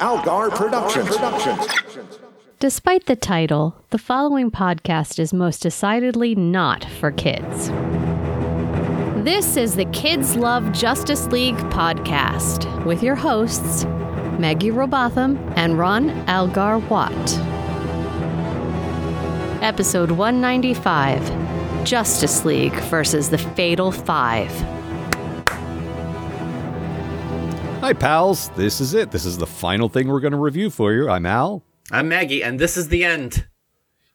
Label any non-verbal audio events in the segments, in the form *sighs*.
Algar Productions. Despite the title, the following podcast is most decidedly not for kids. This is the Kids Love Justice League podcast with your hosts, Maggie Robotham and Ron Algar Watt. Episode 195 Justice League versus the Fatal Five. Hi, pals. This is it. This is the final thing we're going to review for you. I'm Al. I'm Maggie, and this is the end.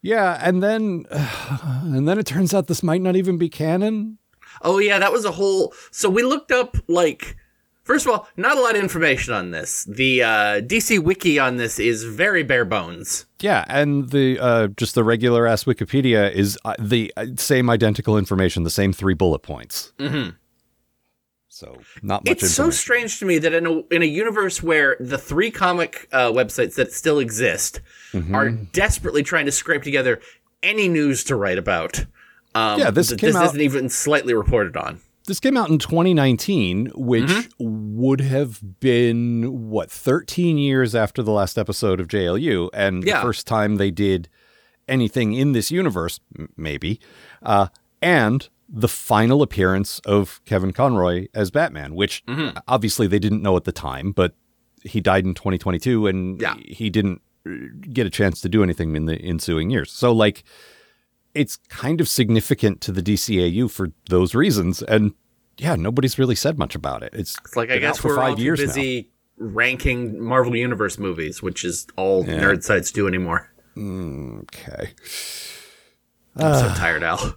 Yeah, and then, *sighs* and then it turns out this might not even be canon. Oh yeah, that was a whole. So we looked up like. First of all, not a lot of information on this. The uh, DC wiki on this is very bare bones. Yeah, and the uh, just the regular ass Wikipedia is uh, the uh, same identical information, the same three bullet points. Mm-hmm. So not much. It's so strange to me that in a in a universe where the three comic uh, websites that still exist Mm-hmm. are desperately trying to scrape together any news to write about. Um, Yeah, this th- came this out- isn't even slightly reported on. This came out in 2019, which Mm-hmm. would have been what 13 years after the last episode of JLU, and Yeah. the first time they did anything in this universe, maybe, uh, and the final appearance of Kevin Conroy as Batman, which Mm-hmm. obviously they didn't know at the time, but he died in 2022, and Yeah. he didn't uh, get a chance to do anything in the ensuing years. So, like, it's kind of significant to the DCAU for those reasons. And yeah, nobody's really said much about it. It's, It's like I guess for we're all too years now. busy ranking Marvel Universe movies, which is all nerd sites do anymore. Okay. I'm Ah. so *sighs* tired, Al.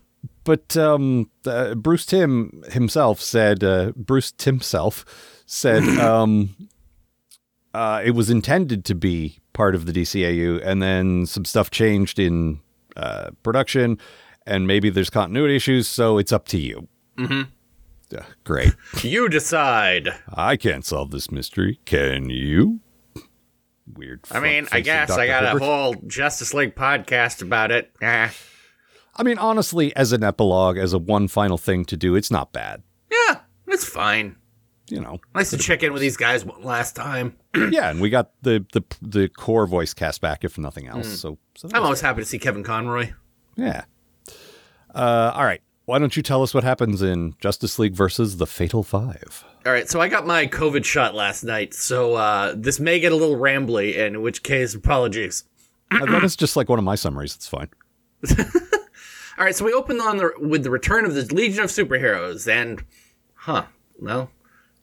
But um, uh, Bruce Timm himself said, uh, Bruce Timself said *coughs* um, uh, it was intended to be part of the DCAU, and then some stuff changed in uh, production, and maybe there's continuity issues, so it's up to you. Mm-hmm. great. *laughs* You decide. I can't solve this mystery. Can you? Weird. I mean, I guess. I got a whole Justice League podcast about it. Eh. I mean, honestly, as an epilogue, as a one final thing to do, it's not bad. Yeah, it's fine. You know. Nice to check in with these guys one last time. *clears throat* yeah, and we got the the the core voice cast back, if nothing else. So, so Hmm. I'm always happy to see Kevin Conroy. yeah. Uh, all right. Why don't you tell us what happens in Justice League versus the Fatal Five? All right, so I got my COVID shot last night, so uh, this may get a little rambly, in which case, apologies. Uh, that is just like one of my summaries. It's fine. *laughs* All right, so we open on the with the return of the Legion of Superheroes, and huh, well,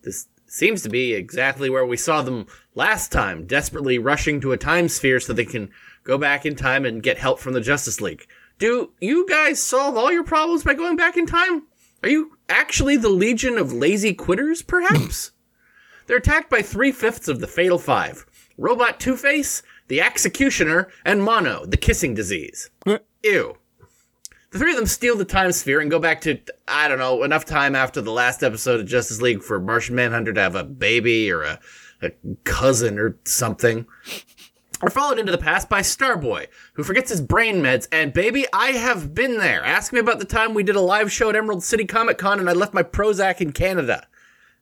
this seems to be exactly where we saw them last time, desperately rushing to a time sphere so they can go back in time and get help from the Justice League. Do you guys solve all your problems by going back in time? Are you actually the Legion of Lazy Quitters, perhaps? *laughs* They're attacked by three fifths of the Fatal Five Robot Two Face, the Executioner, and Mono, the Kissing Disease. Ew. The three of them steal the time sphere and go back to, I don't know, enough time after the last episode of Justice League for Martian Manhunter to have a baby or a, a cousin or something. Are followed into the past by Starboy, who forgets his brain meds, and baby, I have been there. Ask me about the time we did a live show at Emerald City Comic Con and I left my Prozac in Canada.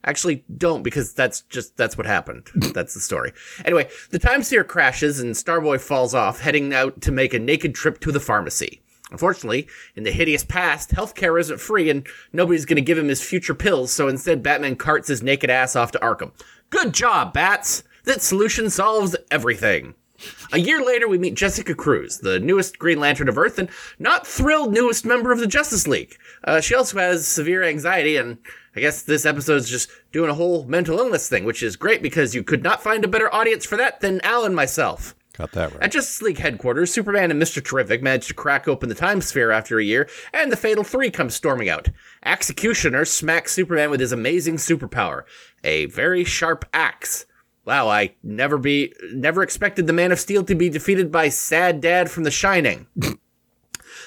Actually, don't because that's just that's what happened. *laughs* That's the story. Anyway, the time sphere crashes and Starboy falls off, heading out to make a naked trip to the pharmacy. Unfortunately, in the hideous past, healthcare isn't free and nobody's going to give him his future pills, so instead Batman carts his naked ass off to Arkham. Good job, Bats! That solution solves everything. A year later, we meet Jessica Cruz, the newest Green Lantern of Earth and not thrilled newest member of the Justice League. Uh, she also has severe anxiety, and I guess this episode's just doing a whole mental illness thing, which is great because you could not find a better audience for that than Al and myself. Got that right. At Justice League headquarters, Superman and Mr. Terrific manage to crack open the time sphere after a year, and the Fatal Three come storming out. Executioner smacks Superman with his amazing superpower, a very sharp axe. Wow, I never be never expected the Man of Steel to be defeated by Sad Dad from The Shining. *laughs*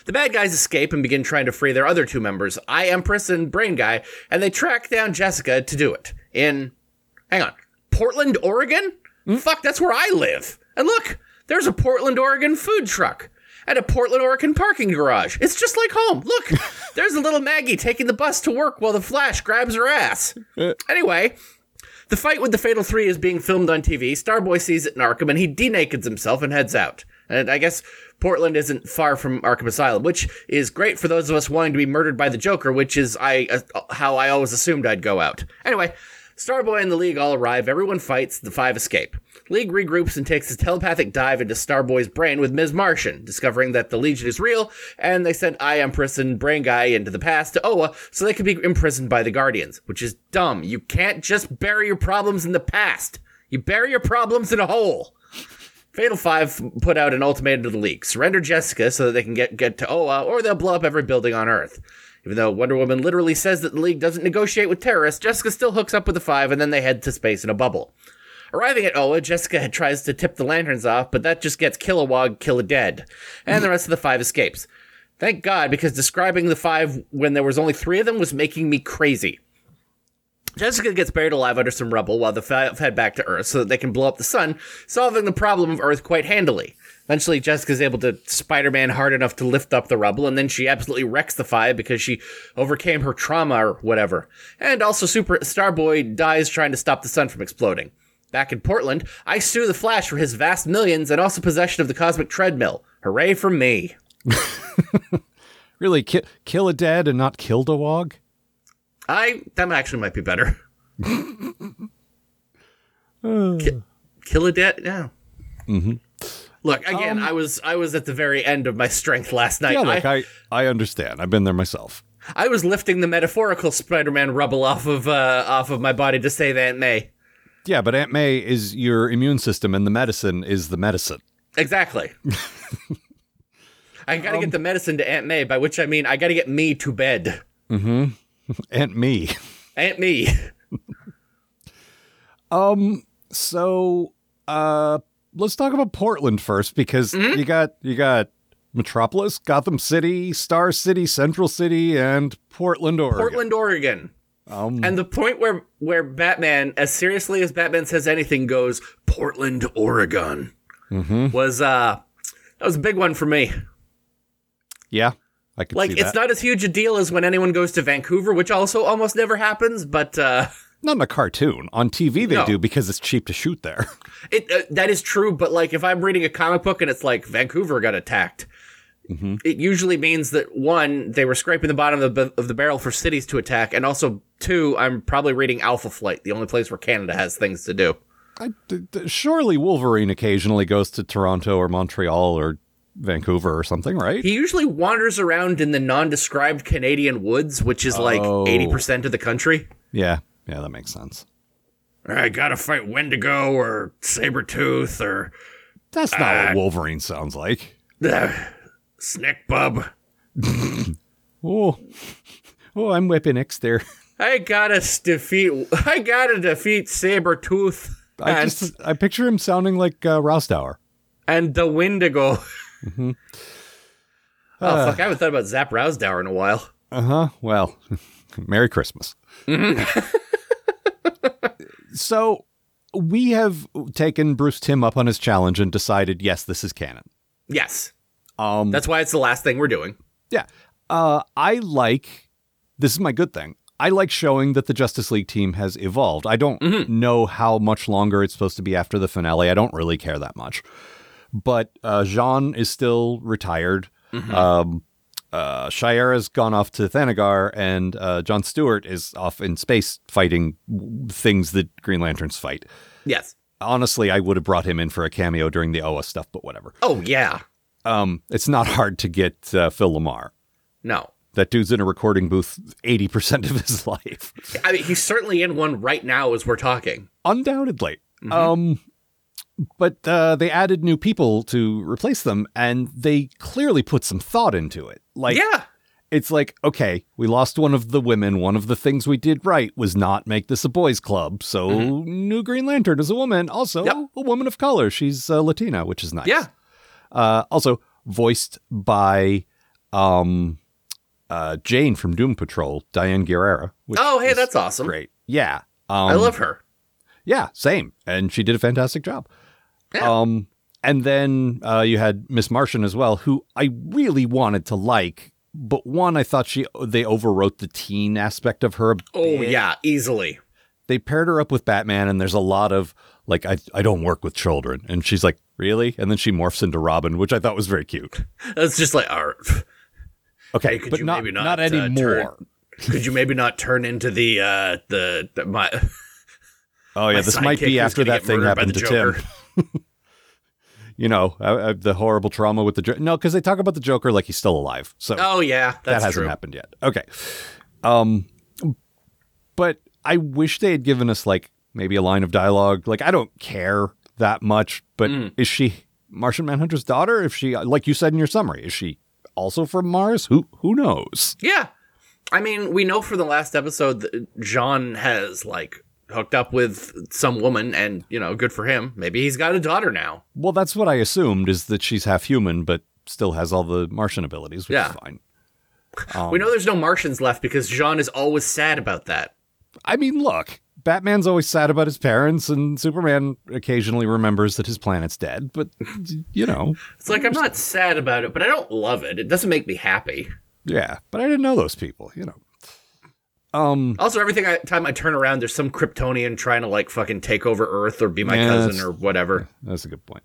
The bad guys escape and begin trying to free their other two members, I Empress and Brain Guy, and they track down Jessica to do it. In hang on. Portland, Oregon? Hmm? Fuck, that's where I live. And look, there's a Portland, Oregon food truck at a Portland, Oregon parking garage. It's just like home. Look, *laughs* there's a little Maggie taking the bus to work while the Flash grabs her ass. *laughs* Anyway, The fight with the Fatal Three is being filmed on TV. Starboy sees it in Arkham and he denakeds himself and heads out. And I guess Portland isn't far from Arkham Asylum, which is great for those of us wanting to be murdered by the Joker, which is I uh, how I always assumed I'd go out. Anyway, Starboy and the League all arrive, everyone fights, the five escape. League regroups and takes a telepathic dive into Starboy's brain with Ms. Martian, discovering that the Legion is real, and they send I Empress and Brain Guy into the past to Oa so they can be imprisoned by the Guardians, which is dumb. You can't just bury your problems in the past. You bury your problems in a hole. Fatal Five put out an ultimatum to the League. Surrender Jessica so that they can get, get to Oa, or they'll blow up every building on Earth. Even though Wonder Woman literally says that the League doesn't negotiate with terrorists, Jessica still hooks up with the Five and then they head to space in a bubble. Arriving at Oa, Jessica tries to tip the lanterns off, but that just gets Kilowog Kill a dead, and the rest of the Five escapes. Thank God, because describing the Five when there was only three of them was making me crazy. Jessica gets buried alive under some rubble while the Five head back to Earth so that they can blow up the sun, solving the problem of Earth quite handily. Eventually, Jessica's able to Spider Man hard enough to lift up the rubble, and then she absolutely wrecks the Five because she overcame her trauma or whatever. And also, Super Starboy dies trying to stop the sun from exploding. Back in Portland, I sue the Flash for his vast millions and also possession of the cosmic treadmill. Hooray for me. *laughs* Really, ki- kill a dead and not kill the wog? I that actually might be better. *laughs* Ki- kill a dead, yeah. Mm-hmm. Look again. I was I was at the very end of my strength last night. Yeah, like I, I, I understand. I've been there myself. I was lifting the metaphorical Spider-Man rubble off of uh, off of my body to save Aunt May. Yeah, but Aunt May is your immune system, and the medicine is the medicine. Exactly. *laughs* I gotta get the medicine to Aunt May, by which I mean I gotta get me to bed. *laughs* Aunt me. Aunt Me. *laughs* um. So, uh, let's talk about Portland first because you got you got Metropolis, Gotham City, Star City, Central City, and Portland, Oregon. Portland, Oregon. And the point where where Batman, as seriously as Batman says anything, goes Portland, Oregon, was uh that was a big one for me. Yeah, I could Like it's not as huge a deal as when anyone goes to Vancouver, which also almost never happens. But uh, Not in a cartoon. On TV, they No. do because it's cheap to shoot there. it uh, that is true. But like if I'm reading a comic book and it's like Vancouver got attacked. It usually means that one, they were scraping the bottom of the, of the barrel for cities to attack, and also two, I'm probably reading Alpha Flight, the only place where Canada has things to do. I, d- d- surely Wolverine occasionally goes to Toronto or Montreal or Vancouver or something, right? He usually wanders around in the non-described Canadian woods, which is like Oh. eighty percent of the country. yeah, yeah, that makes sense. I gotta fight Wendigo or Sabretooth or That's not what Wolverine sounds like. uh, *laughs* Snick Bub. *laughs* Oh, oh, I'm whipping X there. I gotta defeat. I gotta defeat Sabretooth I and, just I picture him sounding like uh, Rowsdower. and the Wendigo. Mm-hmm. *laughs* oh fuck! I haven't thought about Zap Rowsdower in a while. Uh huh. Well, *laughs* Merry Christmas. so we have taken Bruce Timm up on his challenge and decided, yes, this is canon. Yes, Um, that's why it's the last thing we're doing. yeah. Uh, I like this is my good thing. I like showing that the Justice League team has evolved. I don't know how much longer it's supposed to be after the finale. I don't really care that much. But uh, J'onn is still retired. Um, uh, Shayera's gone off to Thanagar, and uh, John Stewart is off in space fighting things that Green Lanterns fight. Yes. Honestly, I would have brought him in for a cameo during the Oa stuff, but whatever. Oh yeah. Um, it's not hard to get uh, Phil LaMarr. No. That dude's in a recording booth 80% of his *laughs* life. I mean, he's certainly in one right now as we're talking. Undoubtedly. Um, but uh, they added new people to replace them, and they clearly put some thought into it. Like, yeah. it's like, okay, we lost one of the women. One of the things we did right was not make this a boys' club. So, new Green Lantern is a woman, also Yep. a woman of color. She's uh, Latina, which is nice. Yeah. Uh, also voiced by um, uh, Jane from Doom Patrol, Diane Guerrero. Which Oh, hey, that's awesome. great. Yeah. Um, I love her. Yeah, same. And she did a fantastic job. Yeah. Um, and then uh, you had Miss Martian as well, who I really wanted to like, but one, I thought she they overwrote the teen aspect of her. Oh bit. yeah, easily. they paired her up with Batman, and there's a lot of like, I I don't work with children, and she's like, really? And then she morphs into Robin, which I thought was very cute. That's just like, right. Okay, Hey, could but you not maybe not, not, uh, anymore. Could you maybe not turn into the uh the, the my oh yeah, my this might be after that thing happened to Joker? Tim. *laughs* you know, uh, uh, the horrible trauma with the jo- no, because they talk about the Joker like he's still alive. So Oh yeah, that hasn't true. happened yet. Okay. Um but I wish they had given us like maybe a line of dialogue. Like I don't care that much, but Mm. is she Martian Manhunter's daughter? If she like you said in your summary, is she also from Mars? Who who knows? Yeah. I mean, we know for the last episode that John has like hooked up with some woman and, you know, good for him. Maybe he's got a daughter now. Well, that's what I assumed is that she's half human but still has all the Martian abilities, which Yeah. is fine. Um, we know there's no Martians left because J'onn is always sad about that. I mean, look, Batman's always sad about his parents, and Superman occasionally remembers that his planet's dead. But you know, It's like I'm not sad about it, but I don't love it. It doesn't make me happy. yeah. But I didn't know those people. You know. Um. Also, every I, time I turn around, there's some Kryptonian trying to like fucking take over Earth or be my Yeah, cousin or whatever. That's a good point.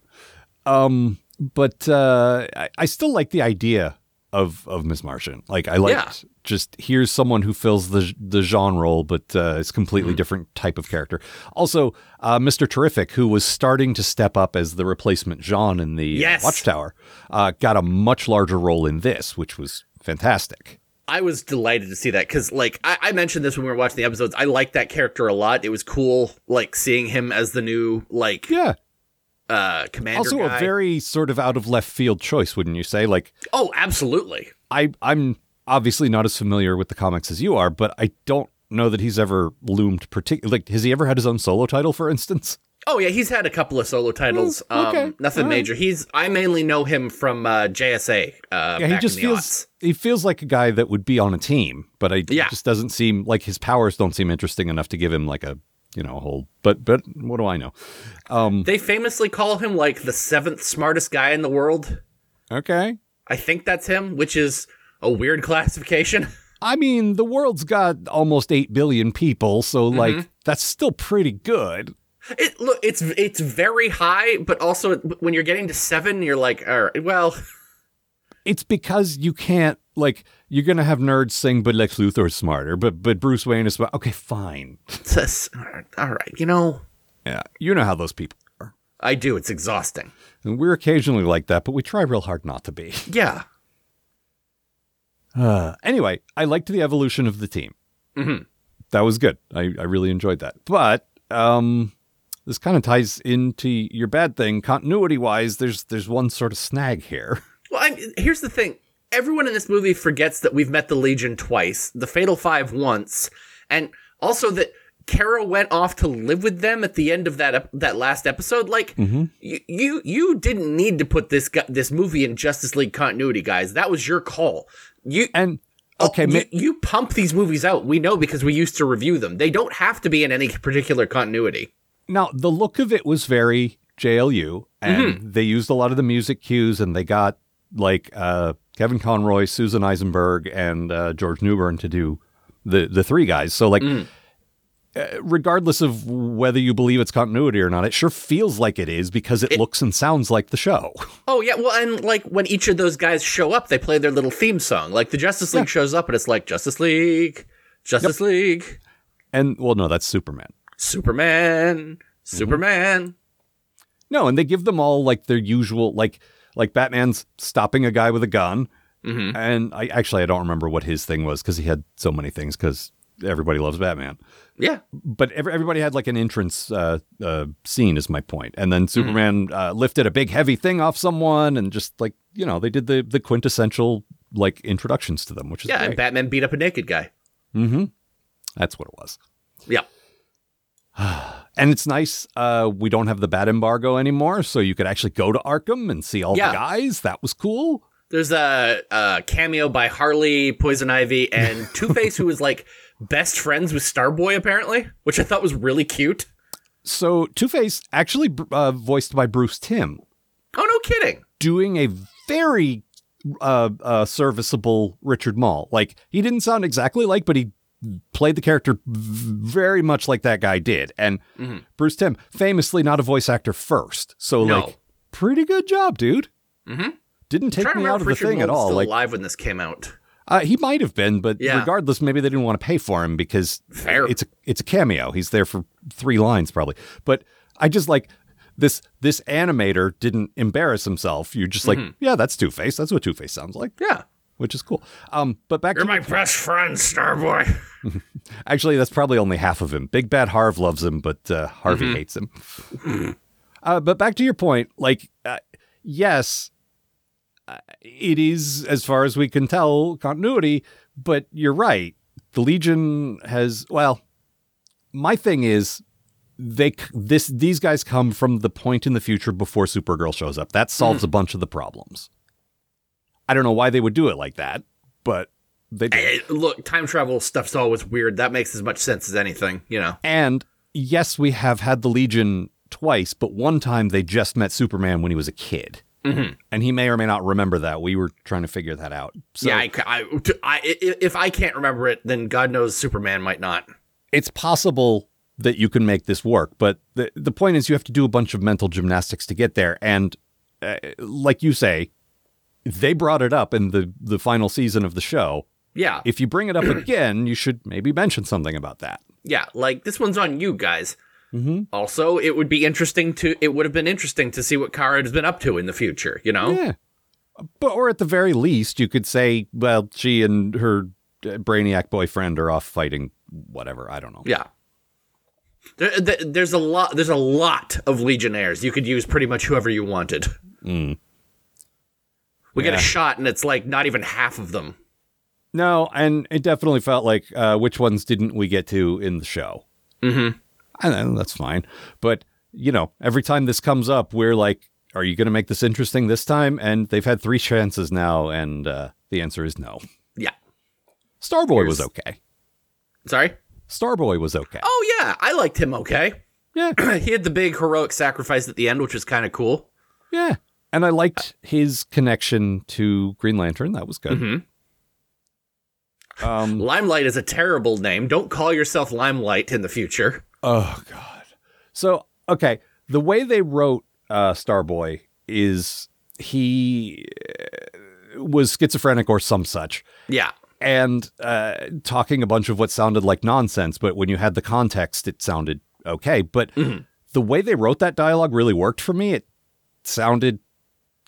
Um. But uh, I, I still like the idea of of Miss Martian. Like I like Yeah. just here's someone who fills the the genre role, but uh, it's Mm-hmm. completely different type of character. Also, uh, Mr. Terrific, who was starting to step up as the replacement J'onn in the Yes. Watchtower, uh, got a much larger role in this, which was fantastic. I was delighted to see that because, like, I, I mentioned this when we were watching the episodes. I liked that character a lot. It was cool, like seeing him as the new like Yeah. Uh commander. Also, guy. a very sort of out of left field choice, wouldn't you say? Like, oh, absolutely. I I'm obviously not as familiar with the comics as you are, but I don't know that he's ever loomed particular. Like, has he ever had his own solo title, for instance? Oh yeah, he's had a couple of solo titles. Oh, okay. Um, nothing right. major. He's I mainly know him from uh, JSA. Uh, Yeah, he just feels aughts. he feels like a guy that would be on a team, but I Yeah. just doesn't seem like his powers don't seem interesting enough to give him like a you know whole. But but what do I know? Um, They famously call him like the seventh smartest guy in the world. okay. I think that's him, which is a weird classification. *laughs* I mean, the world's got almost eight billion people, so Mm-hmm. like that's still pretty good. It look, it's it's very high, but also when you're getting to seven, you're like, all right, well, *laughs* It's because you can't like you're gonna have nerds sing, but Lex Luthor's smarter, but but Bruce Wayne is smart. Okay, fine. *laughs* just- all right, you know, Yeah, you know how those people are. I do. It's exhausting. And we're occasionally like that, but we try real hard not to be. *laughs* Yeah, Uh, anyway, I liked the evolution of the team. Mhm. That was good. I, I really enjoyed that. But um, this kind of ties into your bad thing continuity wise. There's there's one sort of snag here. *laughs* Well, I, here's the thing. Everyone in this movie forgets that we've met the Legion twice, the Fatal Five once, and also that Kara went off to live with them at the end of that ep- that last episode. Like mm-hmm. you, you you didn't need to put this gu- this movie in Justice League continuity, guys. That was your call. You And oh, okay, oh, ma- you, you pump these movies out. We know because we used to review them. They don't have to be in any particular continuity. now the look of it was very JLU, and mm-hmm. they used a lot of the music cues, and they got like uh, Kevin Conroy, Susan Eisenberg, and uh, George Newbern to do the the three guys. So like. uh, Regardless of whether you believe it's continuity or not, it sure feels like it is because it, looks and sounds like the show. *laughs* Oh yeah, well, and like when each of those guys show up, they play their little theme song. Like the Justice League shows up, and it's like Justice League, Justice League, And well, no, that's Superman. Superman, Superman. No, and they give them all like their usual like like Batman's stopping a guy with a gun. Mhm. And I actually I don't remember what his thing was because he had so many things because everybody loves Batman. Yeah, But every, everybody had like an entrance uh, uh, scene is my point. And then Superman uh, lifted a big heavy thing off someone and just like you know they did the the quintessential like introductions to them, which is yeah, and. Batman beat up a naked guy. mm-hmm. That's what it was. Yeah, *sighs* And it's nice. Uh, we don't have the bat embargo anymore, so you could actually go to Arkham and see all Yeah. the guys. That was cool. there's a, a cameo by Harley, Poison Ivy, and *laughs* Two Face, who was like best friends with Starboy apparently, which I thought was really cute. So Two Face actually uh, voiced by Bruce Timm, Oh no, kidding. doing a very uh, uh, serviceable Richard Moll. Like he didn't sound exactly like, but he played the character very much like that guy did. And Bruce Timm, famously not a voice actor first. So, No. like, pretty good job, dude. Mm-hmm. Didn't take me out of the Richard thing at all. Still Like, alive when this came out. uh, he might have been, but Yeah. regardless, maybe they didn't want to pay for him because Fair. it's a it's a cameo. He's there for three lines probably. But I just like this this animator didn't embarrass himself. You're just like, Mm-hmm. yeah, that's Two Face. That's what Two Face sounds like, Yeah. Which is cool. Um, but back You're to my best friend, Starboy. *laughs* actually, that's probably only half of him. Big Bad Harv loves him, but uh, Harvey Mm-hmm. hates him. uh, but back to your point, like, uh, yes, uh, it is as far as we can tell continuity. But you're right. The Legion has well. My thing is, they this these guys come from the point in the future before Supergirl shows up. That solves a bunch of the problems. I don't know why they would do it like that, but they do. Hey, look, time travel stuff's always weird. That makes as much sense as anything, you know. And yes, we have had the Legion twice, but one time they just met Superman when he was a kid. Mm-hmm. And he may or may not remember that. We were trying to figure that out. So yeah, I, I, I- i- if I can't remember it, then God knows Superman might not. it's possible that you can make this work, but the the point is you have to do a bunch of mental gymnastics to get there. And uh, like you say, they brought it up in the the final season of the show. Yeah, If you bring it up *clears throat* again, you should maybe mention something about that. yeah, like this one's on you guys. Mm-hmm. Also, it would be interesting to. It would have been interesting to see what Kara has been up to in the future. You know. Yeah. But or at the very least, you could say, well, she and her uh, brainiac boyfriend are off fighting whatever. I don't know. Yeah. There, there- there's a lot. There's a lot of Legionnaires. You could use pretty much whoever you wanted. We get a shot, and it's like not even half of them. No, and it definitely felt like uh, which ones didn't we get to in the show? Mm-hmm. And that's fine. But you know, every time this comes up, we're like, are you going to make this interesting this time? And they've had three chances now, and uh, the answer is no. Yeah. Starboy was okay. Sorry. Starboy was okay. Oh yeah, I liked him. Okay. Yeah, *clears throat* he had the big heroic sacrifice at the end, which was kind of cool. yeah. And I liked his connection to Green Lantern. That was good. Mhm. Um, Limelight is a terrible name. Don't call yourself Limelight in the future. Oh God. So okay, the way they wrote uh, Starboy is he uh, was schizophrenic or some such, Yeah. and uh, talking a bunch of what sounded like nonsense. But when you had the context, it sounded okay. But the way they wrote that dialogue really worked for me. It sounded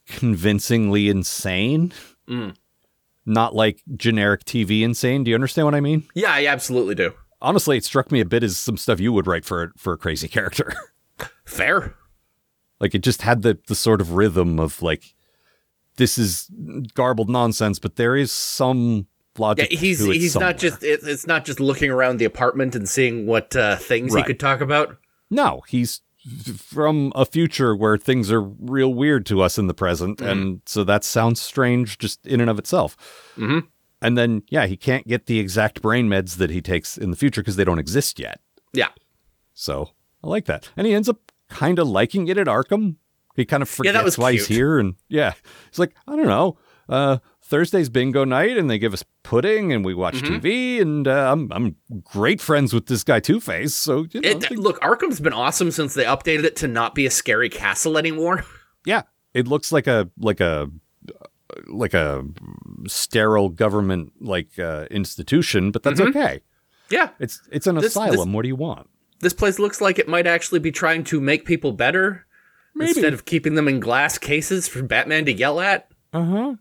convincingly insane. Mm. Not like generic TV insane. Do you understand what I mean? Yeah, I absolutely do. Honestly, it struck me a bit as some stuff you would write for for a crazy *laughs* character. Fair. like it just had the the sort of rhythm of like this is garbled nonsense, but there is some Yeah, logic. he's to it he's somewhere. not just it, it's not just looking around the apartment and seeing what uh, things Right. he could talk about. no. He's from a future where things are real weird to us in the present, and so that sounds strange just in and of itself. Mhm. And then yeah, he can't get the exact brain meds that he takes in the future because they don't exist yet. Yeah. So I like that. And he ends up kind of liking it at Arkham. He kind of Yeah, forgets was why he's here. And yeah, he's like, I don't know. Uh, Thursday's bingo night, and they give us pudding, and we watch Mm-hmm. TV, and uh, I'm I'm great friends with this guy Two Face. So you know, It, think- look, Arkham's been awesome since they updated it to not be a scary castle anymore. yeah, it looks like a like a like a sterile government like uh, institution, but that's okay. Yeah, It's it's an Mm-hmm. This- asylum. this- what do you want? this place looks like it might actually be trying to make people better Maybe. instead of keeping them in glass cases for Batman to yell at. Uh huh.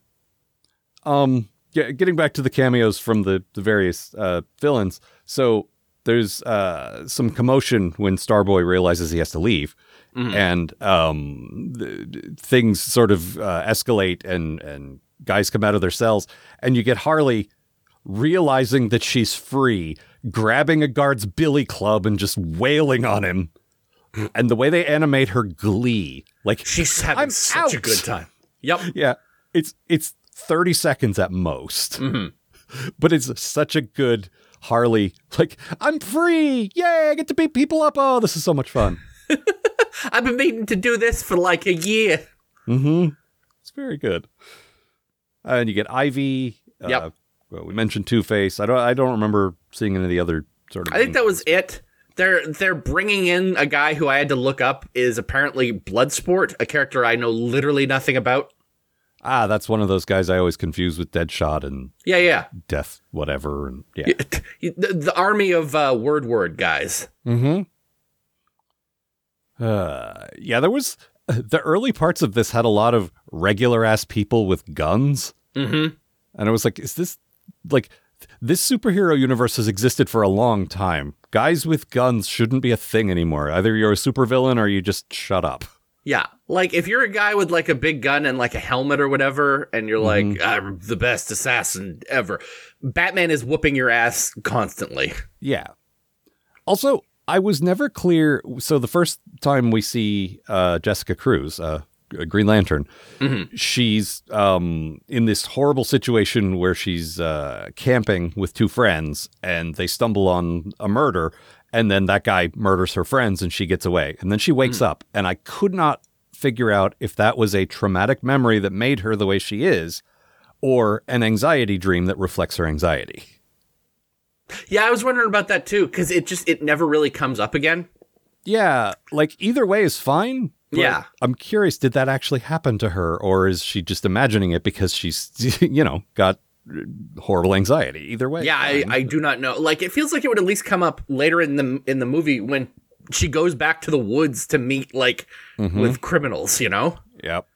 Um, ge- getting back to the cameos from the the various uh, villains. So there's uh, some commotion when Starboy realizes he has to leave, and um, the- things sort of uh, escalate, and and guys come out of their cells, and you get Harley realizing that she's free, grabbing a guard's billy club and just wailing on him. And the way they animate her glee, like She's having I'm such a good time. Yep. yeah, it's it's 30 seconds at most. Mm-hmm. *laughs* But it's such a good Harley like I'm free. Yay, I get to beat people up. Oh, this is so much fun. *laughs* I've been meaning to do this for like a year. Mm-hmm. It's very good. And you get Ivy uh, well, we mentioned Two Face. I don't. I don't remember seeing any of the other sort of. I think that was it. They're they're bringing in a guy who I had to look up is apparently Bloodsport, a character I know literally nothing about. Ah, that's one of those guys I always confuse with Deadshot and Yeah, yeah. Death, whatever, and yeah. *laughs* The, the army of uh, word word guys. Mm-hmm. Uh, yeah, there was the early parts of this had a lot of regular ass people with guns, Mm-hmm. and I was like, is this like this superhero universe has existed for a long time? Guys with guns shouldn't be a thing anymore. Either you're a supervillain or you just shut up. Yeah, like if you're a guy with like a big gun and like a helmet or whatever, and you're like I'm the best assassin ever, Batman is whooping your ass constantly. Yeah. Also, I was never clear. So the first time we see uh, Jessica Cruz, uh, Green Lantern, she's um, in this horrible situation where she's uh, camping with two friends and they stumble on a murder. And then that guy murders her friends and she gets away. And then she wakes up. And I could not figure out if that was a traumatic memory that made her the way she is or an anxiety dream that reflects her anxiety. Yeah, I was wondering about that too because it just it never really comes up again. Yeah, like either way is fine. but Yeah. I'm curious, did that actually happen to her, or is she just imagining it because she's, *laughs* you know, got horrible anxiety? Either way. Yeah, I, I do not know. Like, it feels like it would at least come up later in the in the movie when she goes back to the woods to meet like with criminals. You know, Yep.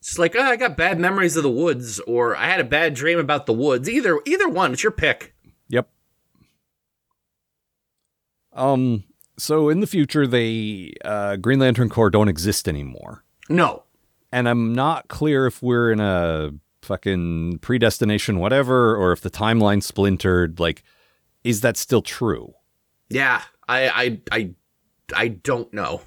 it's like oh, I got bad memories of the woods, or I had a bad dream about the woods. Either either one, it's your pick. Yep. Um. So in the future, they uh, Green Lantern Corps don't exist anymore, No, and I'm not clear if we're in a fucking predestination, whatever, or if the timeline splintered. Like, is that still true? yeah, I I I I don't know.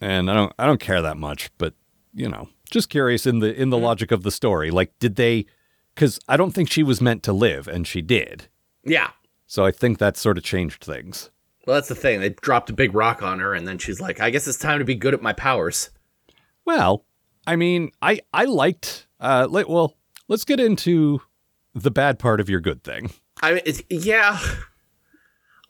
and I don't I don't care that much, but you know, just curious in the in the logic of the story. Like, did they? Because I don't think she was meant to live, and she did. Yeah. So I think that sort of changed things. Well, that's the thing. They dropped a big rock on her, and then she's like, "I guess it's time to be good at my powers." Well, I mean, I I liked. Uh, let, well, let's get into the bad part of your good thing. I mean, it's, yeah.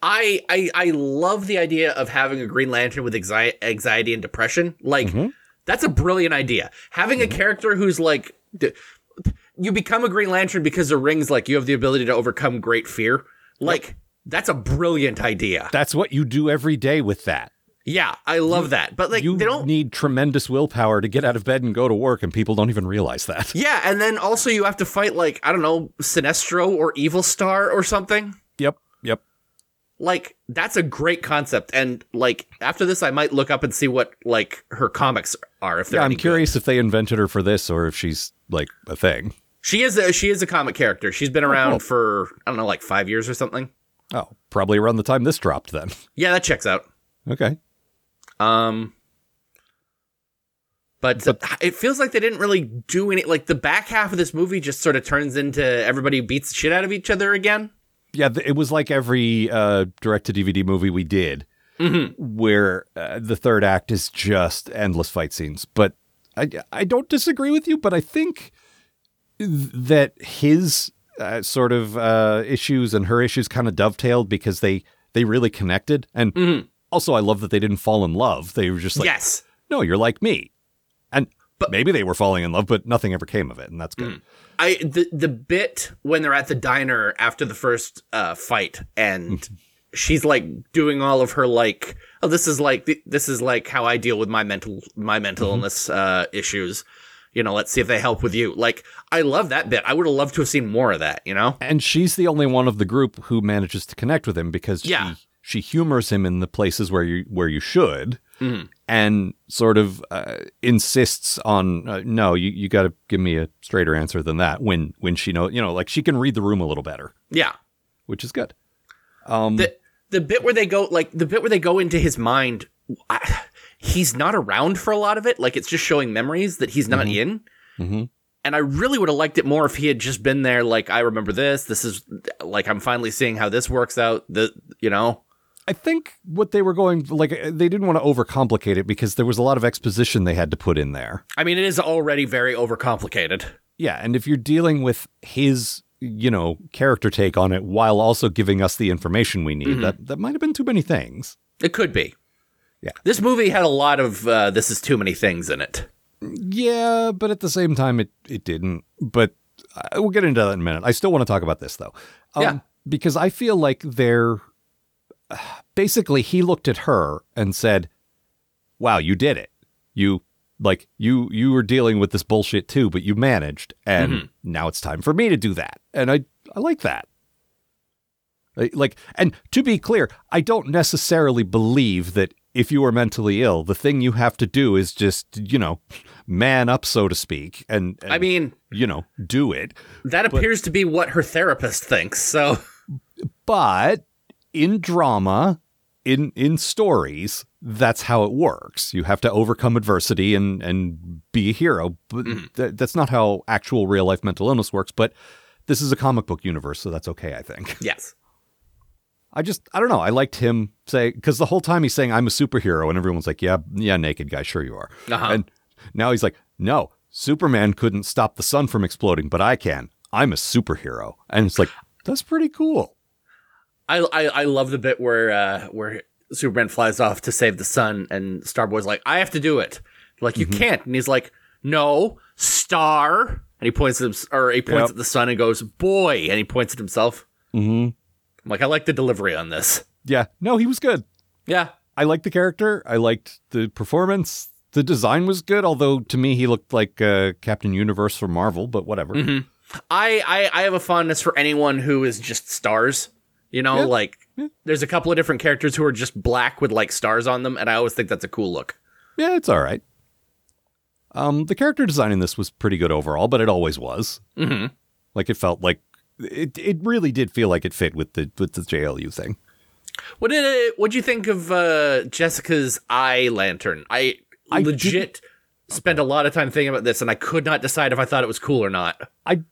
I, I I love the idea of having a Green Lantern with anxi- anxiety and depression. Like mm-hmm. that's a brilliant idea. Having a mm-hmm. character who's like d- you become a Green Lantern because the rings like you have the ability to overcome great fear. Like that's a brilliant idea. That's what you do every day with that. Yeah, I love that. But like you they don't need tremendous willpower to get out of bed and go to work, and people don't even realize that. *laughs* Yeah, and then also you have to fight like I don't know, Sinestro or Evil Star or something. Yep. Yep. Like that's a great concept and like after this i might look up and see what like her comics are if they're Yeah, I'm any good. curious if they invented her for this or if she's like a thing. she is a she is a comic character she's been around cool. for i don't know like five years or something Oh, probably around the time this dropped then. yeah that checks out Okay. um but, it feels like they didn't really do any like the back half of this movie just sort of turns into everybody beats the shit out of each other again Yeah, it was like every uh, direct to DVD movie we did, where uh, the third act is just endless fight scenes. But I, I don't disagree with you, but I think th- that his uh, sort of uh, issues and her issues kind of dovetailed because they they really connected. And also, I love that they didn't fall in love. They were just like, yes no, you're like me. And but, maybe they were falling in love, but nothing ever came of it, and that's good. I the the bit when they're at the diner after the first uh, fight and she's like doing all of her like oh this is like this is like how I deal with my mental my mental illness uh, issues. You know, let's see if they help with you. Like I love that bit. I would have loved to have seen more of that. You know? and she's the only one of the group who manages to connect with him because Yeah. she she humors him in the places where you where you should Mm-hmm. and sort of uh, insists on uh, no you, you got to give me a straighter answer than that when when she know you know like she can read the room a little better Yeah. which is good um The the bit where they go like the bit where they go into his mind. I, he's not around for a lot of it. Like it's just showing memories that he's not in. Mhm. And I really would have liked it more if he had just been there. Like I remember this. This is like I'm finally seeing how this works out. The you know. I think what they were going like they didn't want to overcomplicate it because there was a lot of exposition they had to put in there I mean, it is already very overcomplicated. Yeah, and if you're dealing with his you know, character take on it while also giving us the information we need. That that might have been too many things. It could be. Yeah. This movie had a lot of uh, this is too many things in it. Yeah, but at the same time, it it didn't. But uh, we'll get into that in a minute. I still want to talk about this though, um, Yeah. because I feel like they're *sighs* basically he looked at her and said, "Wow, you did it. You like you you were dealing with this bullshit too, but you managed, and mm-hmm. now it's time for me to do that." And I I like that. Like, and to be clear, I don't necessarily believe that if you are mentally ill, the thing you have to do is just, you know, man up, so to speak, and, and I mean, you know, do it. that appears to be what her therapist thinks. So, But in drama, in in stories, that's how it works. You have to overcome adversity and and be a hero. But th- that's not how actual real life mental illness works. But this is a comic book universe, so that's okay, I think. *laughs* yes. I just I don't know. I liked him say because the whole time he's saying I'm a superhero, and everyone's like, yeah, yeah, naked guy, sure you are. Uh-huh. And now he's like, no, Superman couldn't stop the sun from exploding, but I can. I'm a superhero, and it's like that's pretty cool. I, I I love the bit where uh where Superman flies off to save the sun and Starboy's like, I have to do it. Like you can't, and he's like, No, Star, and he points at him, or he points Yep. at the sun and goes, Boy, and he points at himself. Mm-hmm. I'm like, I like the delivery on this. Yeah, no, he was good. Yeah, I liked the character. I liked the performance. The design was good, although to me he looked like uh, Captain Universe from Marvel. But whatever. I, I I have a fondness for anyone who is just stars. You know, Yeah. like there's a couple of different characters who are just black with like stars on them, and I always think that's a cool look. Yeah, it's all right. Um, the character design in this was pretty good overall, but it always was. Mm-hmm. Like it felt like it. It really did feel like it fit with the with the JLU thing. What did it, what'd you think of uh, Jessica's eye lantern? I, I legit spent a lot of time thinking about this, and I could not decide if I thought it was cool or not. I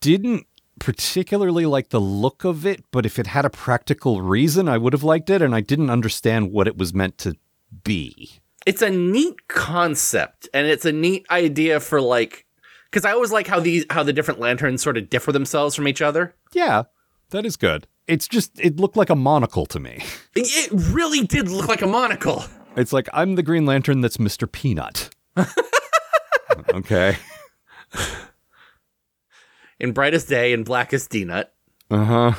didn't particularly like the look of it, but if it had a practical reason, I would have liked it. And I didn't understand what it was meant to be. It's a neat concept, and it's a neat idea for like, because I always like how these how the different lanterns sort of differ themselves from each other. Yeah, that is good. It's just it looked like a monocle to me. *laughs* It really did look like a monocle. It's like I'm the Green Lantern that's Mr. Peanut. *laughs* okay. In brightest day and blackest D nut. Uh huh.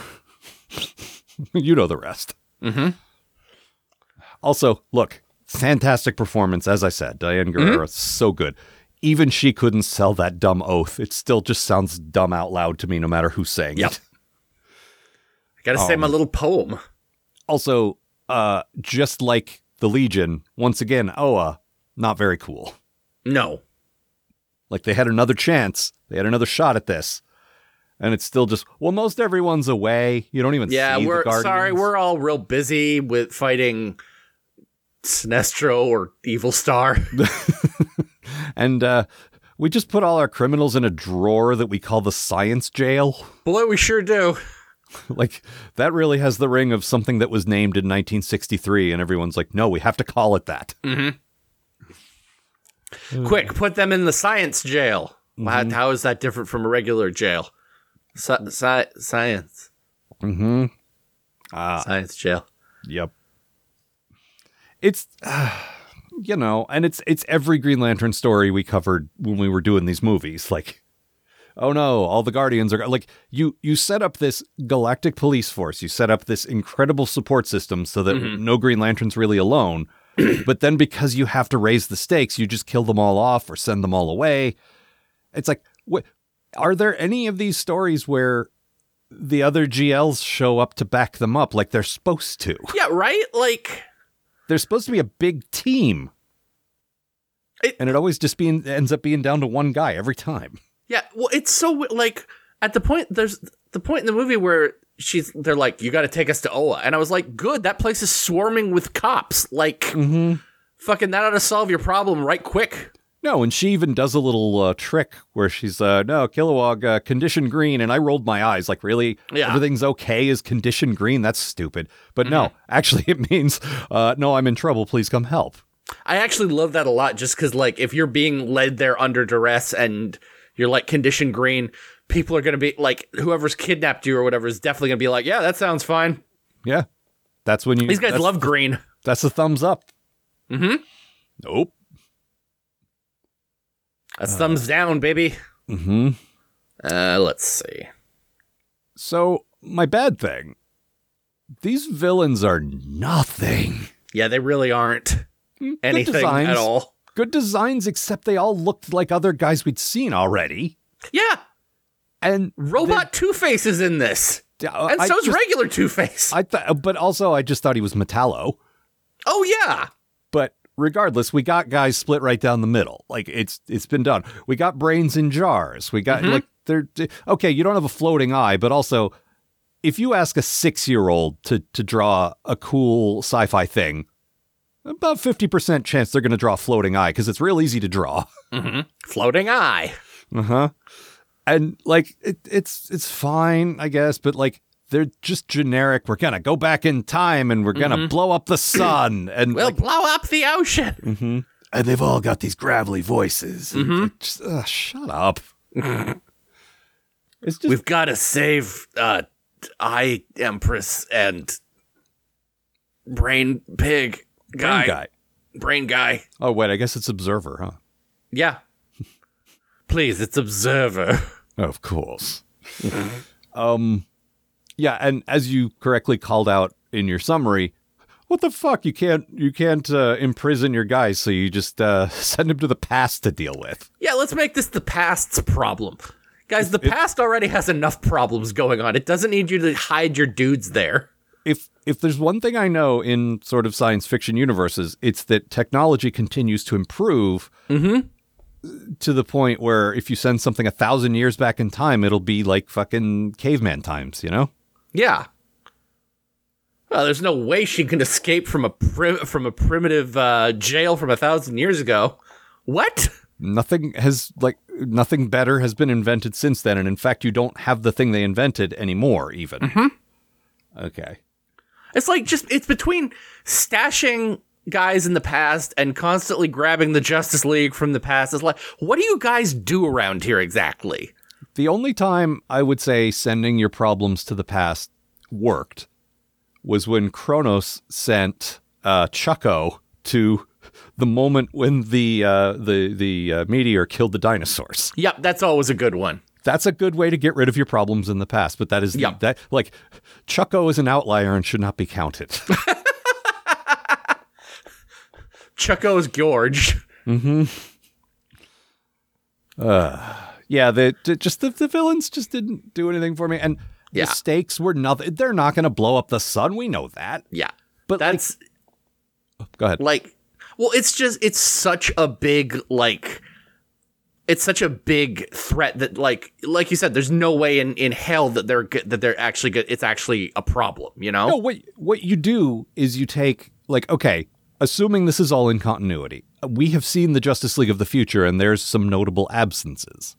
*laughs* you know the rest. Mm-hmm. Also, look, fantastic performance, as I said. Diane Guerrero, so good. Even she couldn't sell that dumb oath. It still just sounds dumb out loud to me, no matter who's saying Yep. it. I gotta say my little poem. Also, uh, just like the Legion, once again, Oa, not very cool. No. Like they had another chance, they had another shot at this, and it's still just well, most everyone's away. You don't even Yeah, see the we're sorry. We're all real busy with fighting Sinestro or Evil Star. *laughs* *laughs* and uh, we just put all our criminals in a drawer that we call the science jail. Boy, we sure do. *laughs* like that really has the ring of something that was named in 1963, and everyone's like, no, we have to call it that. Quick, put them in the science jail. How, how is that different from a regular jail? Sci- sci- science. Mm-hmm. Ah, Science jail. Yep. It's *sighs* you know, and it's it's every Green Lantern story we covered when we were doing these movies. Like, oh no, all the Guardians are like you. You set up this galactic police force. You set up this incredible support system so that no Green Lantern's really alone. *clears throat* but then because you have to raise the stakes, you just kill them all off or send them all away. It's like, what? Are there any of these stories where the other GLs show up to back them up like they're supposed to? *laughs* Yeah, right? Like, they're supposed to be a big team. It- and it always just being ends up being down to one guy every time. yeah, well, it's so, like, at the point, there's the point in the movie where she's, they're like, you gotta take us to Oa. And I was like, good, that place is swarming with cops. Like, Mm-hmm. fucking, that ought to solve your problem right quick. No, and she even does a little uh, trick where she's, uh, no, Kilowog, uh, condition green. And I rolled my eyes like, really? Yeah. Everything's okay is condition green? That's stupid. But no, Mm-hmm. actually, *laughs* it means, uh, no, I'm in trouble. Please come help. I actually love that a lot just because, like, if you're being led there under duress and you're like condition green, people are going to be like, whoever's kidnapped you or whatever is definitely going to be like, yeah, that sounds fine. Yeah. That's when you These guys love green. that's a thumbs up. Mm-hmm. Nope. That's thumbs down, baby. Mm-hmm. Uh, let's see. So my bad thing. These villains are nothing. Yeah, they really aren't anything designs. at all. Good designs, except they all looked like other guys we'd seen already. Yeah, And Robot Two Face is in this, uh, and I so's just- regular Two Face. I thought, but also I just thought he was Metallo. Oh yeah, regardless, we got guys split right down the middle. Like it's it's been done. We got brains in jars. We got like they're okay. You don't have a floating eye, but also if you ask a six year old to to draw a cool sci fi thing, about fifty percent chance they're going to draw a floating eye because it's real easy to draw. floating eye. Uh huh. And like it, it's it's fine, I guess, but like they're just generic. We're gonna go back in time and we're gonna blow up the *clears throat* sun and We'll like, blow up the ocean. and they've all got these gravelly voices. And like, just, ugh, shut up. *laughs* it's just We've got to save uh, Eye Empress and Brain Pig guy. brain guy. Brain guy. Oh wait, I guess it's Observer, huh? Yeah. *laughs* Please, it's Observer. Of course. *laughs* um, yeah, and as you correctly called out in your summary, what the fuck? You can't you can't uh, imprison your guys, so you just uh, *laughs* send him to the past to deal with. Yeah, let's make this the past's problem. Guys, the past already has enough problems going on. It doesn't need you to hide your dudes there. If if there's one thing I know in sort of science fiction universes, it's that technology continues to improve. mm-hmm. To the point where if you send something a thousand years back in time, it'll be like fucking caveman times, you know? Yeah. Well, there's no way she can escape from a pri- from a primitive uh, jail from a thousand years ago. What? nothing has like nothing better has been invented since then and in fact you don't have the thing they invented anymore even okay It's like just it's between stashing guys in the past and constantly grabbing the Justice League from the past. It's like, what do you guys do around here exactly? The only time i would say sending your problems to the past worked was when kronos sent uh, chucko to the moment when the uh, the the uh, meteor killed the dinosaurs Yep, that's always a good one. that's a good way to get rid of your problems in the past but that is the, Yeah. that like chucko is an outlier and should not be counted *laughs* Chucko's George. Yeah, the, just the, the villains just didn't do anything for me, and Yeah. the stakes were nothing. They're not going to blow up the sun. We know that. Yeah. But, like- that's oh, Go ahead. like well it's just it's such a big like it's such a big threat that like like you said there's no way in in hell that they're good that they're actually good it's actually a problem you know no, what what you do is you take like okay, assuming this is all in continuity, we have seen the Justice League of the future, and there's some notable absences.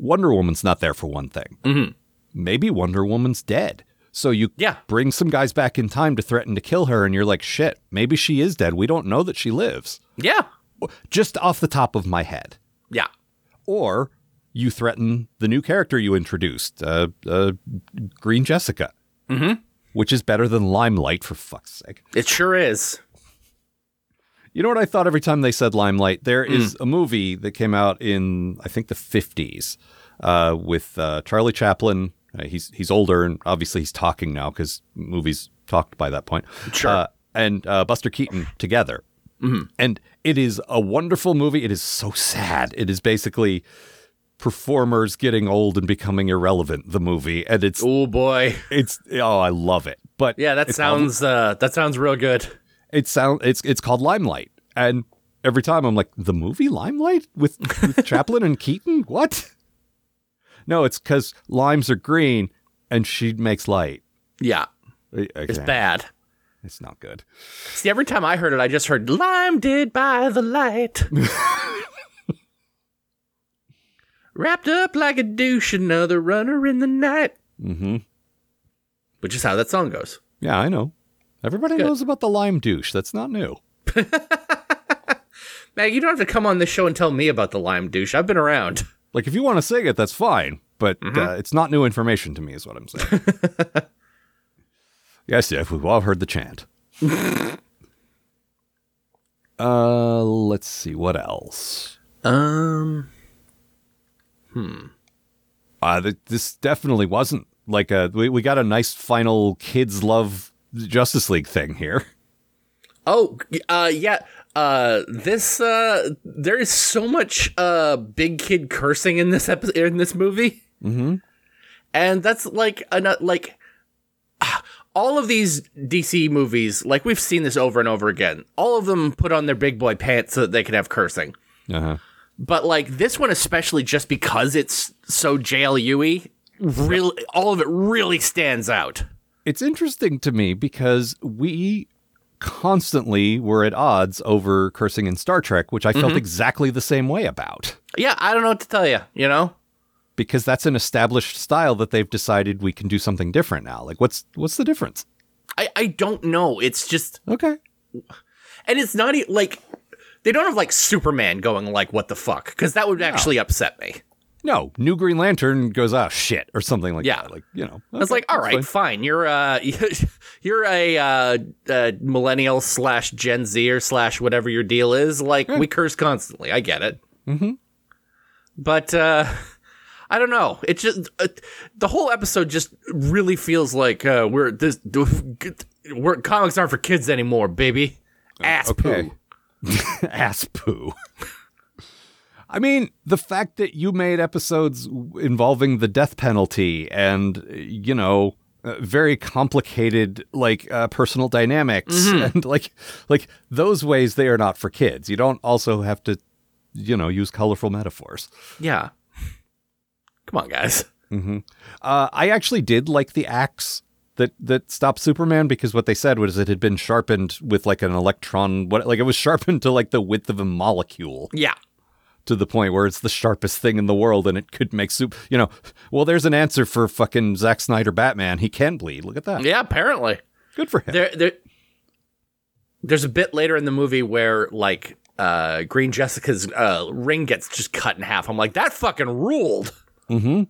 Wonder Woman's not there for one thing. Mm-hmm. Maybe Wonder Woman's dead. So you Yeah. bring some guys back in time to threaten to kill her, and you're like, shit, maybe she is dead. We don't know that she lives. yeah Just off the top of my head. yeah or you threaten the new character you introduced, uh, uh, Green Jessica, mm-hmm. which is better than Limelight, for fuck's sake. it sure is You know what I thought every time they said Limelight? There is a movie that came out in, I think, the 50s uh, with uh, Charlie Chaplin. Uh, he's he's older and obviously he's talking now because movies talked by that point. Sure. Uh, and uh, Buster Keaton together. And it is a wonderful movie. It is so sad. It is basically performers getting old and becoming irrelevant. The movie, and it's oh boy it's oh, I love it. But yeah that sounds uh that sounds real good it sound it's it's called Limelight, and every time I'm like, the movie Limelight with, with *laughs* Chaplin and Keaton. What? No, it's because limes are green, and she makes light. yeah It's it's bad It's not good. see every time i heard it i just heard lime did by the light *laughs* wrapped up like a douche another runner in the night Mm-hmm. which is how that song goes Yeah, I know. Everybody Good. knows about the lime douche. That's not new. *laughs* Mag, you don't have to come on this show and tell me about the lime douche. I've been around. Like, if you want to sing it, that's fine. but uh, it's not new information to me, is what I'm saying. *laughs* yes, yes, we've all heard the chant. *laughs* uh, let's see what else. Um, Uh, th- this definitely wasn't like a. We, we got a nice final kids love Justice League thing here. Oh, uh, yeah. Uh, this uh, there is so much uh big kid cursing in this episode in this movie, mm-hmm. and that's like an like ah, *sighs* all of these DC movies. Like we've seen this over and over again. All of them put on their big boy pants so that they can have cursing. Uh huh. But like this one, especially just because it's so JLU-y, really, all of it really stands out. It's interesting to me because we constantly were at odds over cursing in Star Trek, which I felt mm-hmm. exactly the same way about. Yeah, I don't know what to tell you. You know, Because that's an established style that they've decided we can do something different now. Like what's what's the difference? I I don't know. It's just Okay. and it's not like they don't have like Superman going like what the fuck because that would actually upset me. No, new Green Lantern goes, oh shit, or something like Yeah. that. Like, you know. I was like, all right, fine. fine. You're uh *laughs* you're a uh, uh millennial slash Gen Z or slash whatever your deal is. Like we curse constantly. I get it. Mm-hmm. But uh I don't know. It just uh, the whole episode just really feels like uh, we're this *laughs* we're comics aren't for kids anymore, baby. Ass okay. poo. *laughs* ass poo. I mean, the fact that you made episodes involving the death penalty and, you know, uh, very complicated like uh, personal dynamics *laughs* and like like those ways they are not for kids. You don't also have to, you know, use colorful metaphors. Yeah. Come on, guys. Uh, I actually did like the axe that that stopped Superman because what they said was it had been sharpened with like an electron, what like it was sharpened to like the width of a molecule. Yeah. To the point where it's the sharpest thing in the world and it could make soup. You know, well, there's an answer for fucking Zack Snyder Batman. He can bleed. Look at that. Yeah, apparently. Good for him. There there There's a bit later in the movie where like uh Green Jessica's uh ring gets just cut in half. I'm like, that fucking ruled. Mm-hmm. Like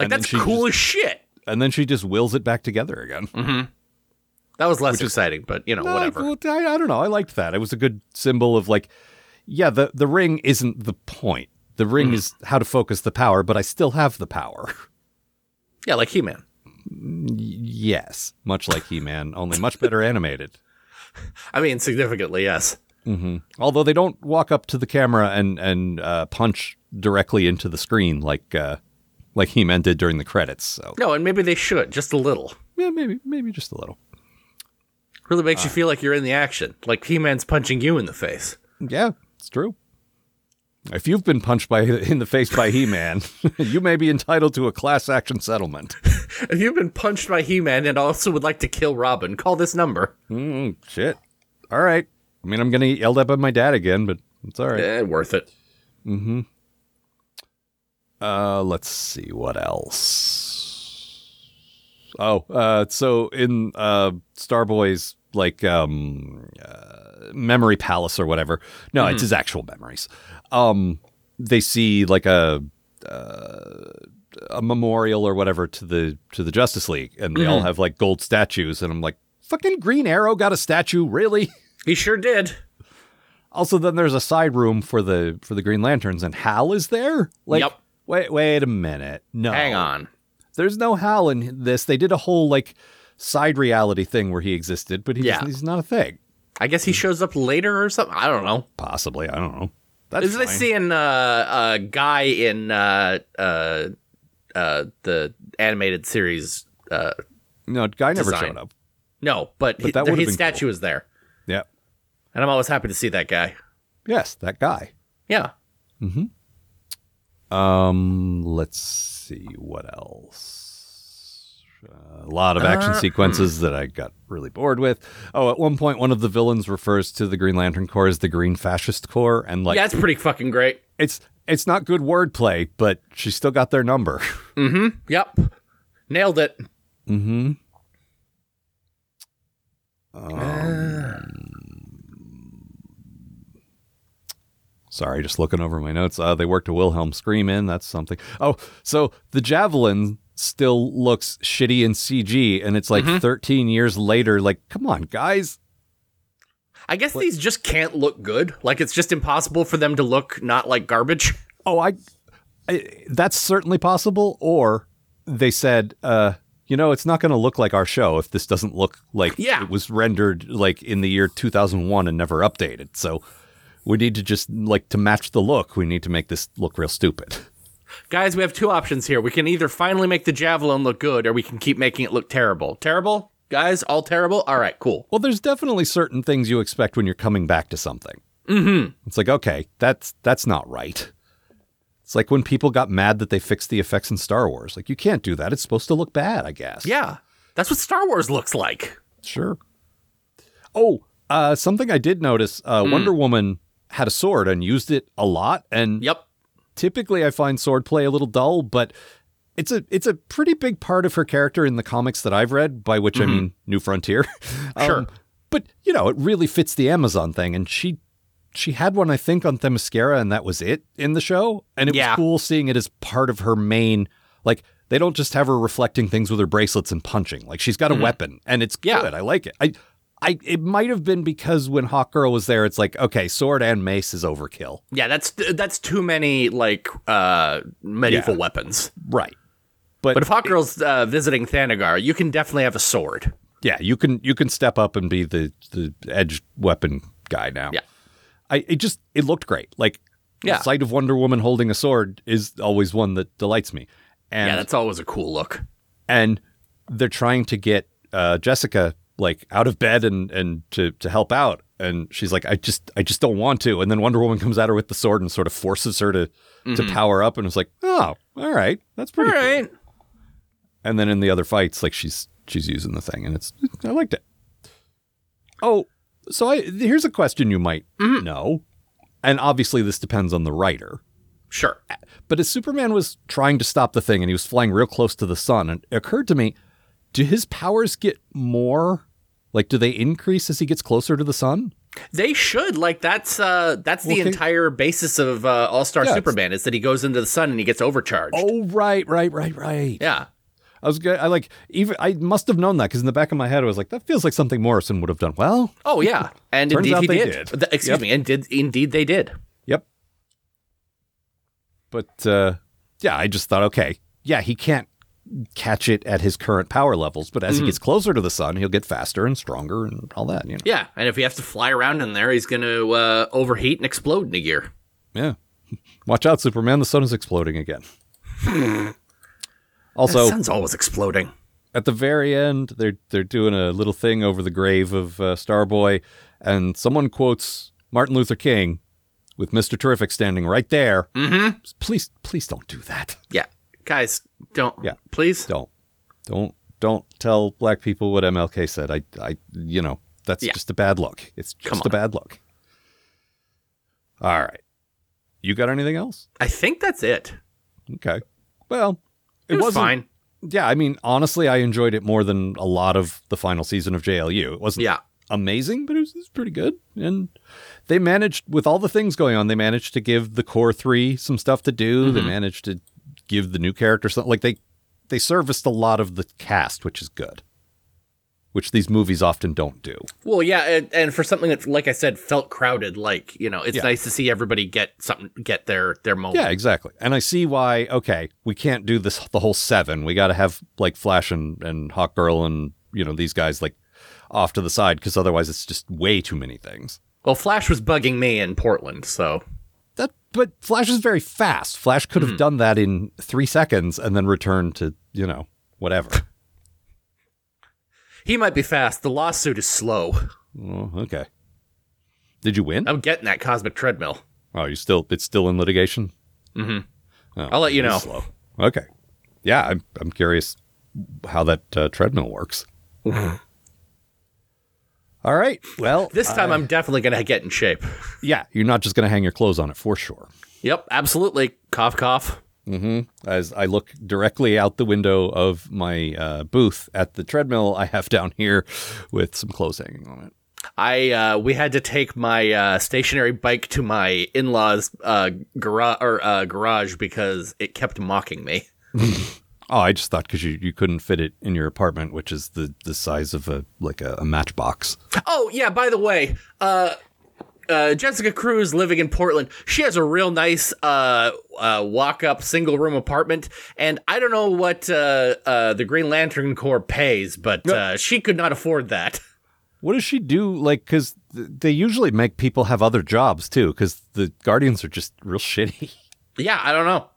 And that's cool as shit. And then she just wills it back together again. That was less Which is- exciting, but you know, No, whatever. well, I, I don't know. I liked that. It was a good symbol of like, yeah, the, the ring isn't the point. The ring is how to focus the power, but I still have the power. Yeah, like He Man. yes. Much like He Man, only much better animated. *laughs* I mean, significantly, yes. Although they don't walk up to the camera and and uh, punch directly into the screen like uh, like He Man did during the credits. So No, and maybe they should, just a little. yeah, maybe maybe just a little. Really makes you feel like you're in the action. Like He Man's punching you in the face. Yeah, it's true. If you've been punched by *laughs* in the face by He Man, *laughs* you may be entitled to a class action settlement. *laughs* If you've been punched by He Man and also would like to kill Robin, call this number. Mm, shit. All right. I mean, I'm gonna get yelled at by my dad again, but it's all right. Eh, worth it. Uh, let's see what else. Oh, uh, so in uh, Starboy's like um, uh, memory palace or whatever. No, it's his actual memories. Um, they see like a uh, a memorial or whatever to the to the Justice League, and they all have like gold statues. And I'm like, fucking Green Arrow got a statue, really? He sure did. Also, then there's a side room for the for the Green Lanterns, and Hal is there. Like, Yep. wait, wait a minute. No, Hang on. There's no Hal in this. They did a whole like side reality thing where he existed, but he Yeah. he's not a thing. I guess he shows up later or something. I don't know. Possibly, I don't know. That's Is I seeing uh, a guy in uh, uh, uh, the animated series? Uh, No, guy never design. showed up. no, but, he- that his statue is there, Yeah. and I'm always happy to see that guy. Yes, that guy. Yeah. Mm-hmm. Um, let's see what else. A lot of action Uh, sequences that I got really bored with. Oh, at one point, one of the villains refers to the Green Lantern Corps as the Green Fascist Corps, and like yeah, it's pretty fucking great. it's it's not good wordplay, but she still got their number. *laughs* Mm-hmm. Yep. Nailed it. Mm-hmm. Um, Sorry, just looking over my notes. Uh, they worked a Wilhelm scream in. That's something. Oh, so the javelin still looks shitty in CG, and it's like 13 years later. Like, come on, guys. I guess these just can't look good. Like it's just impossible for them to look not like garbage. Oh, I, I that's certainly possible. Or they said, uh, you know, it's not going to look like our show if this doesn't look like Yeah. it was rendered like in the year 2001 and never updated. So we need to just like to match the look. We need to make this look real stupid. Guys, we have two options here. We can either finally make the javelin look good or we can keep making it look terrible. Terrible? Guys, all terrible? All right, cool. Well, there's definitely certain things you expect when you're coming back to something. Mm-hmm. It's like, okay, that's that's not right. It's like when people got mad that they fixed the effects in Star Wars. Like, you can't do that. It's supposed to look bad, I guess. Yeah. That's what Star Wars looks like. Sure. Oh, uh, something I did notice: uh, Wonder Woman had a sword and used it a lot. And Yep. Typically, I find swordplay a little dull, but it's a it's a pretty big part of her character in the comics that I've read. By which I mean New Frontier. *laughs* Um, Sure. but you know, it really fits the Amazon thing, and she she had one I think on Themyscira, and that was it in the show. And it Yeah. was cool seeing it as part of her main like. They don't just have her reflecting things with her bracelets and punching. Like she's got a weapon, and it's Yeah. good. I like it. I, I. It might have been because when Hawk Girl was there, it's like okay, sword and mace is overkill. Yeah, that's that's too many like uh medieval Yeah. weapons. Right. But, But if Hawk Girl's uh, visiting Thanagar, you can definitely have a sword. yeah, you can you can step up and be the the edge weapon guy now. Yeah. I it just it looked great. Like Yeah. the sight of Wonder Woman holding a sword is always one that delights me. And yeah, that's always a cool look. and they're trying to get uh, Jessica like out of bed and and to to help out. And she's like, I just I just don't want to. And then Wonder Woman comes at her with the sword and sort of forces her to to mm-hmm. power up. And it's like, oh, all right, that's pretty. All cool. right. And then in the other fights, like she's she's using the thing, and it's I liked it. Oh, so I here's a question you might mm-hmm. know, and obviously this depends on the writer. Sure. But as Superman was trying to stop the thing and he was flying real close to the sun, and it occurred to me, do his powers get more? Like, do they increase as he gets closer to the sun? They should like that's uh that's the entire basis of uh, All Star Yeah, Superman is that he goes into the sun and he gets overcharged. Oh, right, right, right, right. Yeah. I was good. I like even I must have known that because in the back of my head I was like, that feels like something Morrison would have done. Well, Oh yeah. And Turns indeed out he they did. did. Excuse Yep. me. And did indeed they did. Yep. But uh, yeah, I just thought, okay, yeah, he can't catch it at his current power levels, but as he gets closer to the sun, he'll get faster and stronger and all that. You know, Yeah. And if he has to fly around in there, he's gonna uh, overheat and explode in a year. yeah. *laughs* Watch out, Superman! The sun is exploding again. *laughs* also, the sun's always exploding. at the very end, they're they're doing a little thing over the grave of uh, Starboy, and someone quotes Martin Luther King with Mister Terrific standing right there. Mm-hmm. Please, please don't do that. Yeah. Guys, don't Yeah. please. don't don't don't tell black people what MLK said. I I you know that's Yeah. just a bad look. It's just a bad look. All right, you got anything else? I think that's it. Okay, well, It, was wasn't- fine. Yeah, I mean, honestly, I enjoyed it more than a lot of the final season of JLU. It wasn't Yeah. amazing, but it was, it was pretty good. And they managed, with all the things going on, they managed to give the core three some stuff to do. They mm-hmm. managed to give the new character something. Like they, they serviced a lot of the cast, which is good. Which these movies often don't do. Well, yeah, and, and for something that, like I said, felt crowded, like you know, it's Yeah. nice to see everybody get something, get their their moment. Yeah, exactly. And I see why. Okay, we can't do this the whole seven. We got to have like Flash and and Hawk Girl and you know these guys like off to the side because otherwise it's just way too many things. Well, Flash was bugging me in Portland, so That, but Flash is very fast. Flash could have done that in three seconds and then returned to you know whatever. *laughs* he might be fast. The lawsuit is slow. oh, okay. Did you win? I'm getting that cosmic treadmill. Oh, you still it's still in litigation. Mm-hmm. Oh, I'll let you know. Slow. Okay. Yeah, I'm I'm curious how that uh, treadmill works. *laughs* All right. Well, This time, I'm definitely gonna get in shape. yeah, you're not just going to hang your clothes on it for sure. Yep, absolutely. Cough, cough. As I look directly out the window of my uh, booth at the treadmill I have down here with some clothes hanging on it. I uh, we had to take my uh, stationary bike to my in-laws' uh, garage or uh, garage because it kept mocking me. *laughs* Oh, I just thought because you, you couldn't fit it in your apartment, which is the, the size of a like a, a matchbox. Oh yeah, by the way, uh, uh, Jessica Cruz living in Portland. She has a real nice uh, uh, walk-up single-room apartment, and I don't know what uh, uh, the Green Lantern Corps pays, but uh, she could not afford that. What does she do? Like, because th- they usually make people have other jobs too, because the Guardians are just real *laughs* shitty. Yeah, I don't know.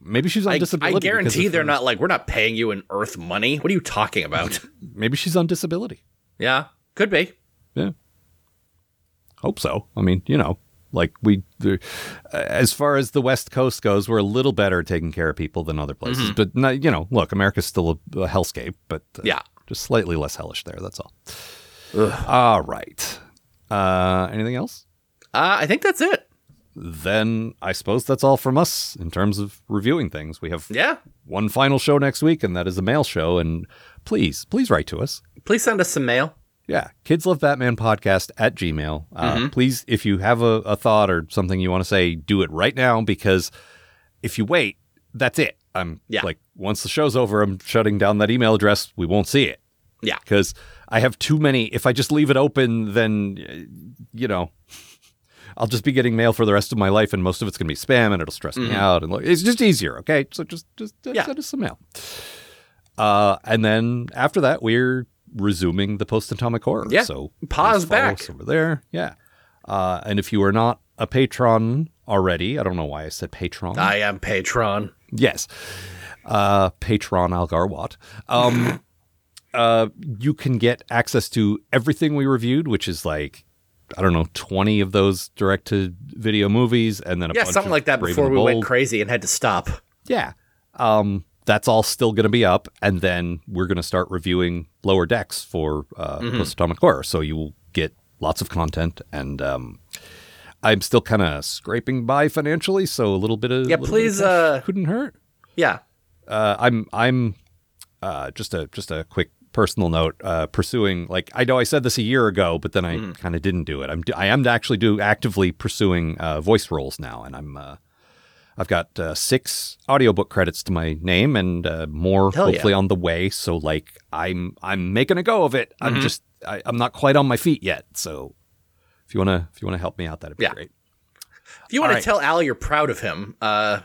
Maybe she's on I, disability. I guarantee they're not like we're not paying you in Earth money. What are you talking about? *laughs* Maybe she's on disability. yeah, could be. Yeah. Hope so. I mean, you know, like we, as far as the West Coast goes, we're a little better at taking care of people than other places. Mm-hmm. But not, you know, look, America's still a, a hellscape, but uh, Yeah. just slightly less hellish there. That's all. All right. Uh, anything else? Uh, I think that's it. Then I suppose that's all from us in terms of reviewing things. We have Yeah. one final show next week, and that is a mail show. And please, please write to us. Please send us some mail. Yeah, Kids Love Batman podcast at Gmail. Uh, Please, if you have a, a thought or something you want to say, do it right now because if you wait, that's it. I'm Yeah. like, once the show's over, I'm shutting down that email address. We won't see it Yeah. because I have too many. If I just leave it open, then, uh, you know, I'll just be getting mail for the rest of my life and most of it's going to be spam and it'll stress me out. And like, it's just easier. Okay. So just, just Yeah. send us some mail. Uh, and then after that, we're resuming the post atomic horror. Yeah. So Pause back. over there. Yeah. Uh, and if you are not a patron already, I don't know why I said patron. I am patron. Yes. Uh, Patron Algar Watt. Um, *laughs* uh, you can get access to everything we reviewed, which is like, I don't know, 20 of those direct to video movies and then a Yeah, something of like that Brave before we went crazy and had to stop. Yeah. Um, that's all still going to be up. And then we're going to start reviewing lower decks for uh, Mm-hmm. post atomic horror. So you will get lots of content. And um, I'm still kind of scraping by financially. So a little bit of. Yeah, of please, cash uh, couldn't hurt. Yeah. uh, I'm I'm uh, just a just a quick personal note uh, pursuing like I know I said this a year ago, but then I Mm-hmm. kind of didn't do it. I'm I am actually do actively pursuing uh, voice roles now, and I'm uh, I've got uh, six audiobook credits to my name and uh, more Hell yeah. hopefully on the way. So like I'm I'm making a go of it. Mm-hmm. I'm just I, I'm not quite on my feet yet. So if you wanna if you wanna help me out, that'd be Yeah. great. If you want All to tell Al you're proud of him, uh,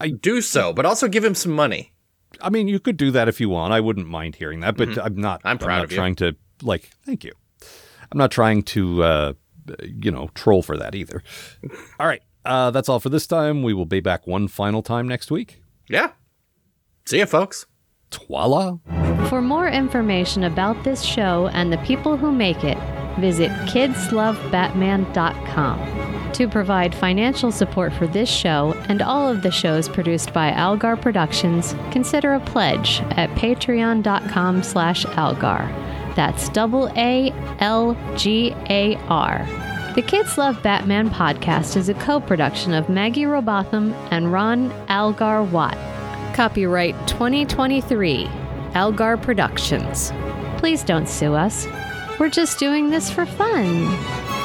I- do so, but also give him some money. I mean, you could do that if you want. I wouldn't mind hearing that, but I'm not. Mm-hmm. I'm proud not of you. trying to like. Thank you. I'm not trying to, uh, you know, troll for that either. *laughs* all right, uh, that's all for this time. We will be back one final time next week. Yeah. See ya, folks. Twala. For more information about this show and the people who make it, visit kidslovebatman.com. To provide financial support for this show and all of the shows produced by Algar Productions, consider a pledge at patreon.com slash algar. That's double A L G A R. The Kids Love Batman podcast is a co-production of Maggie Robotham and Ron Algar Watt. Copyright 2023, Algar Productions. Please don't sue us. We're just doing this for fun.